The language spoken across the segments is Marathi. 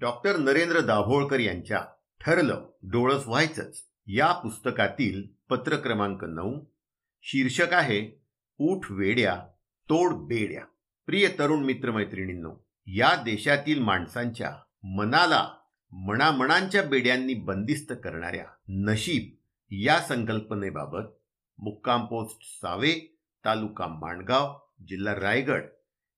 डॉक्टर नरेंद्र दाभोळकर यांच्या ठरलं डोळस व्हायचंच या पुस्तकातील पत्र क्रमांक नऊ. शीर्षक आहे ऊठ वेड्या तोड बेड्या. प्रिय तरुण मित्रमैत्रिणींनो या देशातील माणसांच्या मनाला मणामणांच्या बेड्यांनी बंदिस्त करणाऱ्या नशीब या संकल्पनेबाबत मुक्काम पोस्ट सावे तालुका माणगाव जिल्हा रायगड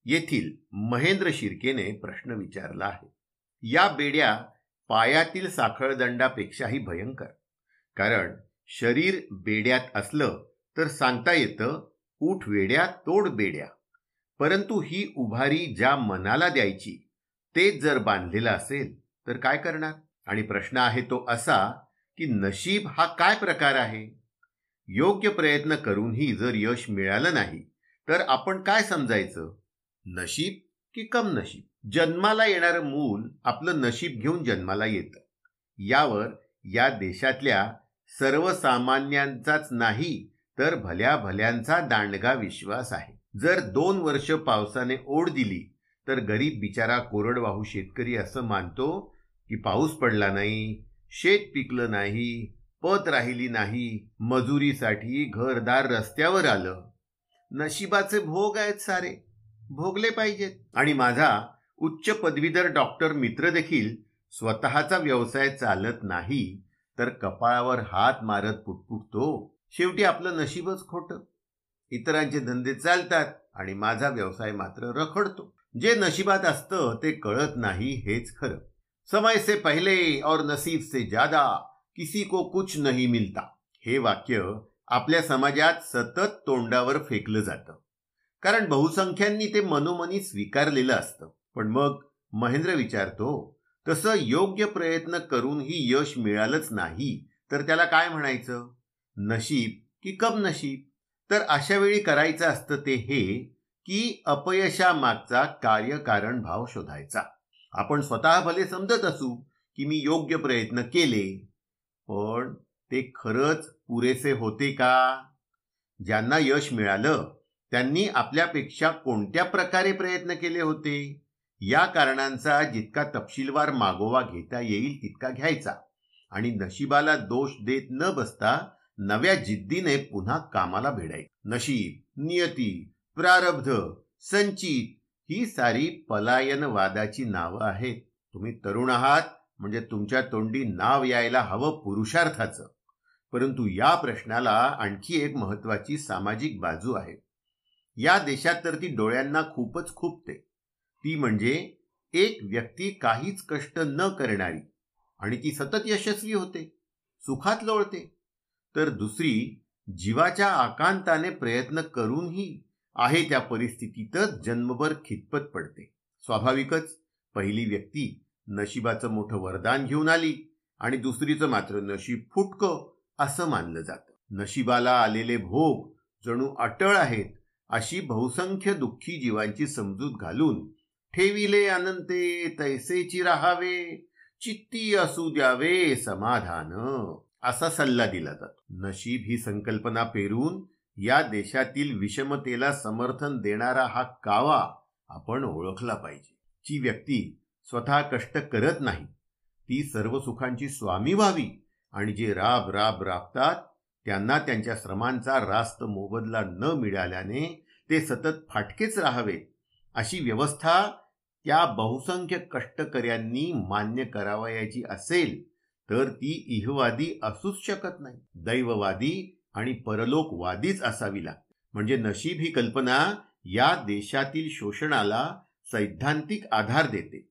येथील महेंद्र शिर्केने प्रश्न विचारला आहे. या बेड्या पायातील साखळदंडापेक्षाही भयंकर. कारण शरीर बेड्यात असलं तर सांगता येतं ऊठ वेड्या तोड बेड्या. परंतु ही उभारी ज्या मनाला द्यायची तेच जर बांधलेलं असेल तर काय करणार? आणि प्रश्न आहे तो असा की नशीब हा काय प्रकार आहे? योग्य प्रयत्न करूनही जर यश मिळालं नाही तर आपण काय समजायचं? नशीब? की कम नशीब. जन्माला येणारं मूल आपलं नशीब घेऊन जन्माला येतं. यावर या देशातल्या सर्वसामान्यांचाच नाही तर भल्या भल्यांचा दांडगा विश्वास आहे. जर दोन वर्ष पावसाने ओढ दिली तर गरीब बिचारा कोरडवाहू शेतकरी असं मानतो की पाऊस पडला नाही शेत पिकलं नाही पत राहिली नाही मजुरीसाठी घरदार रस्त्यावर आलं. नशिबाचे भोग आहेत सारे. भोगले पाहिजेत. आणि माझा उच्च पदवीधर डॉक्टर मित्र देखील स्वतःचा व्यवसाय चालत नाही तर कपाळावर हात मारत पुटपुटतो. शेवटी आपलं नशीबच खोटं. इतरांचे धंदे चालतात आणि माझा व्यवसाय मात्र रखडतो. जे नशिबात असतं ते कळत नाही हेच खरं. समय से पहिले और नसीब से ज्यादा किसी को कुछ नहीं मिलता. हे वाक्य आपल्या समाजात सतत तोंडावर फेकलं जातं. कारण बहुसंख्यांनी ते मनोमनी स्वीकारलेलं असतं. पण मग महेंद्र विचारतो तसं योग्य प्रयत्न करूनही यश मिळालंच नाही तर त्याला काय म्हणायचं? नशीब की कम नशीब तर अशा वेळी करायचं असतं ते हे की अपयशामागचा कार्यकारण भाव शोधायचा. आपण स्वतः भले समजत असू की मी योग्य प्रयत्न केले पण ते खरंच पुरेसे होते का? ज्यांना यश मिळालं त्यांनी आपल्यापेक्षा कोणत्या प्रकारे प्रयत्न केले होते? या कारणांचा जितका तपशीलवार मागोवा घेता येईल तितका घ्यायचा. आणि नशिबाला दोष देत न बसता नव्या जिद्दीने पुन्हा कामाला भिडायचं. नशीब नियती प्रारब्ध संचित ही सारी पलायनवादाची नावं आहेत. तुम्ही तरुण आहात म्हणजे तुमच्या तोंडी नाव यायला हवं पुरुषार्थाचं. परंतु या प्रश्नाला आणखी एक महत्वाची सामाजिक बाजू आहे. या देशात तर ती डोळ्यांना खूपच खूपते. ती म्हणजे एक व्यक्ती काहीच कष्ट न करणारी आणि ती सतत यशस्वी होते सुखात लोळते. तर दुसरी जीवाच्या आकांताने प्रयत्न करूनही आहे त्या परिस्थितीतच जन्मभर खितपत पडते. स्वाभाविकच पहिली व्यक्ती नशिबाचं मोठं वरदान घेऊन आली आणि दुसरीचं मात्र नशीब फुटकं असं मानलं जातं. नशिबाला आलेले भोग जणू अटळ आहेत अशी बहुसंख्य दुःखी जीवांची समजूत घालून ठेविले अनंते तैसेची राहावे चित्ती असू द्यावे समाधान असा सल्ला दिला जातो. नशीब ही संकल्पना पेरून या देशातील विषमतेला समर्थन देणारा हा कावा आपण ओळखला पाहिजे. जी व्यक्ती स्वतः कष्ट करत नाही ती सर्व सुखांची स्वामी व्हावी आणि जे राब राब राबतात त्यांना त्यांच्या श्रमांचा रास्त मोबदला न मिळाल्याने ते सतत फाटकेच राहावे अशी व्यवस्था त्या बहुसंख्य कष्टकऱ्यांनी मान्य करावयाची असेल तर ती इहवादी असूच शकत नाही. दैववादी आणि परलोकवादीच असावी लागते म्हणजे नशीब ही कल्पना या देशातील शोषणाला सैद्धांतिक आधार देते.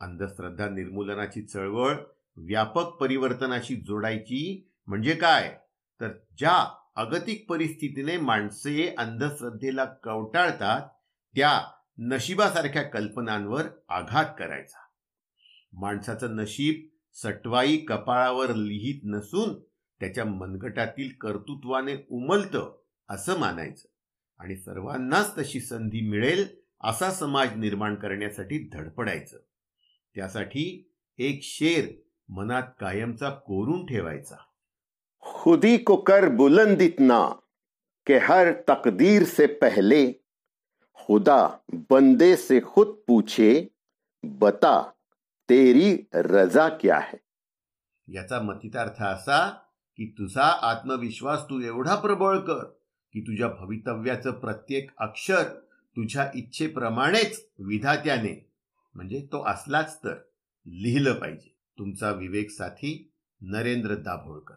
अंधश्रद्धा निर्मूलनाची चळवळ व्यापक परिवर्तनाशी जोडायची म्हणजे काय? तर ज्या अगतिक परिस्थितीने माणसे अंधश्रद्धेला कवटाळतात त्या नशिबासारख्या कल्पनांवर आघात करायचा. माणसाचं नशीब सटवाई कपाळावर लिहित नसून त्याच्या मनगटातील कर्तृत्वाने उमलतं असं मानायचं. आणि सर्वांनाच तशी संधी मिळेल असा समाज निर्माण करण्यासाठी धडपडायचं. त्यासाठी एक शेर मनात कायमचा कोरून ठेवायचा. खुदी को कर बुलंद इतना के हर तकदीर से पहले खुदा बंदे से खुद पूछे बता तेरी रजा क्या है? याचा मतितार्थ असा की तुझा आत्मविश्वास तू एवढा प्रबळ कर की तुझ्या भवितव्याचं प्रत्येक अक्षर तुझ्या इच्छेप्रमाणेच विधात्याने म्हणजे तो असलाच तर लिहिलं पाहिजे. तुमचा विवेक साथी नरेंद्र दाभोळकर.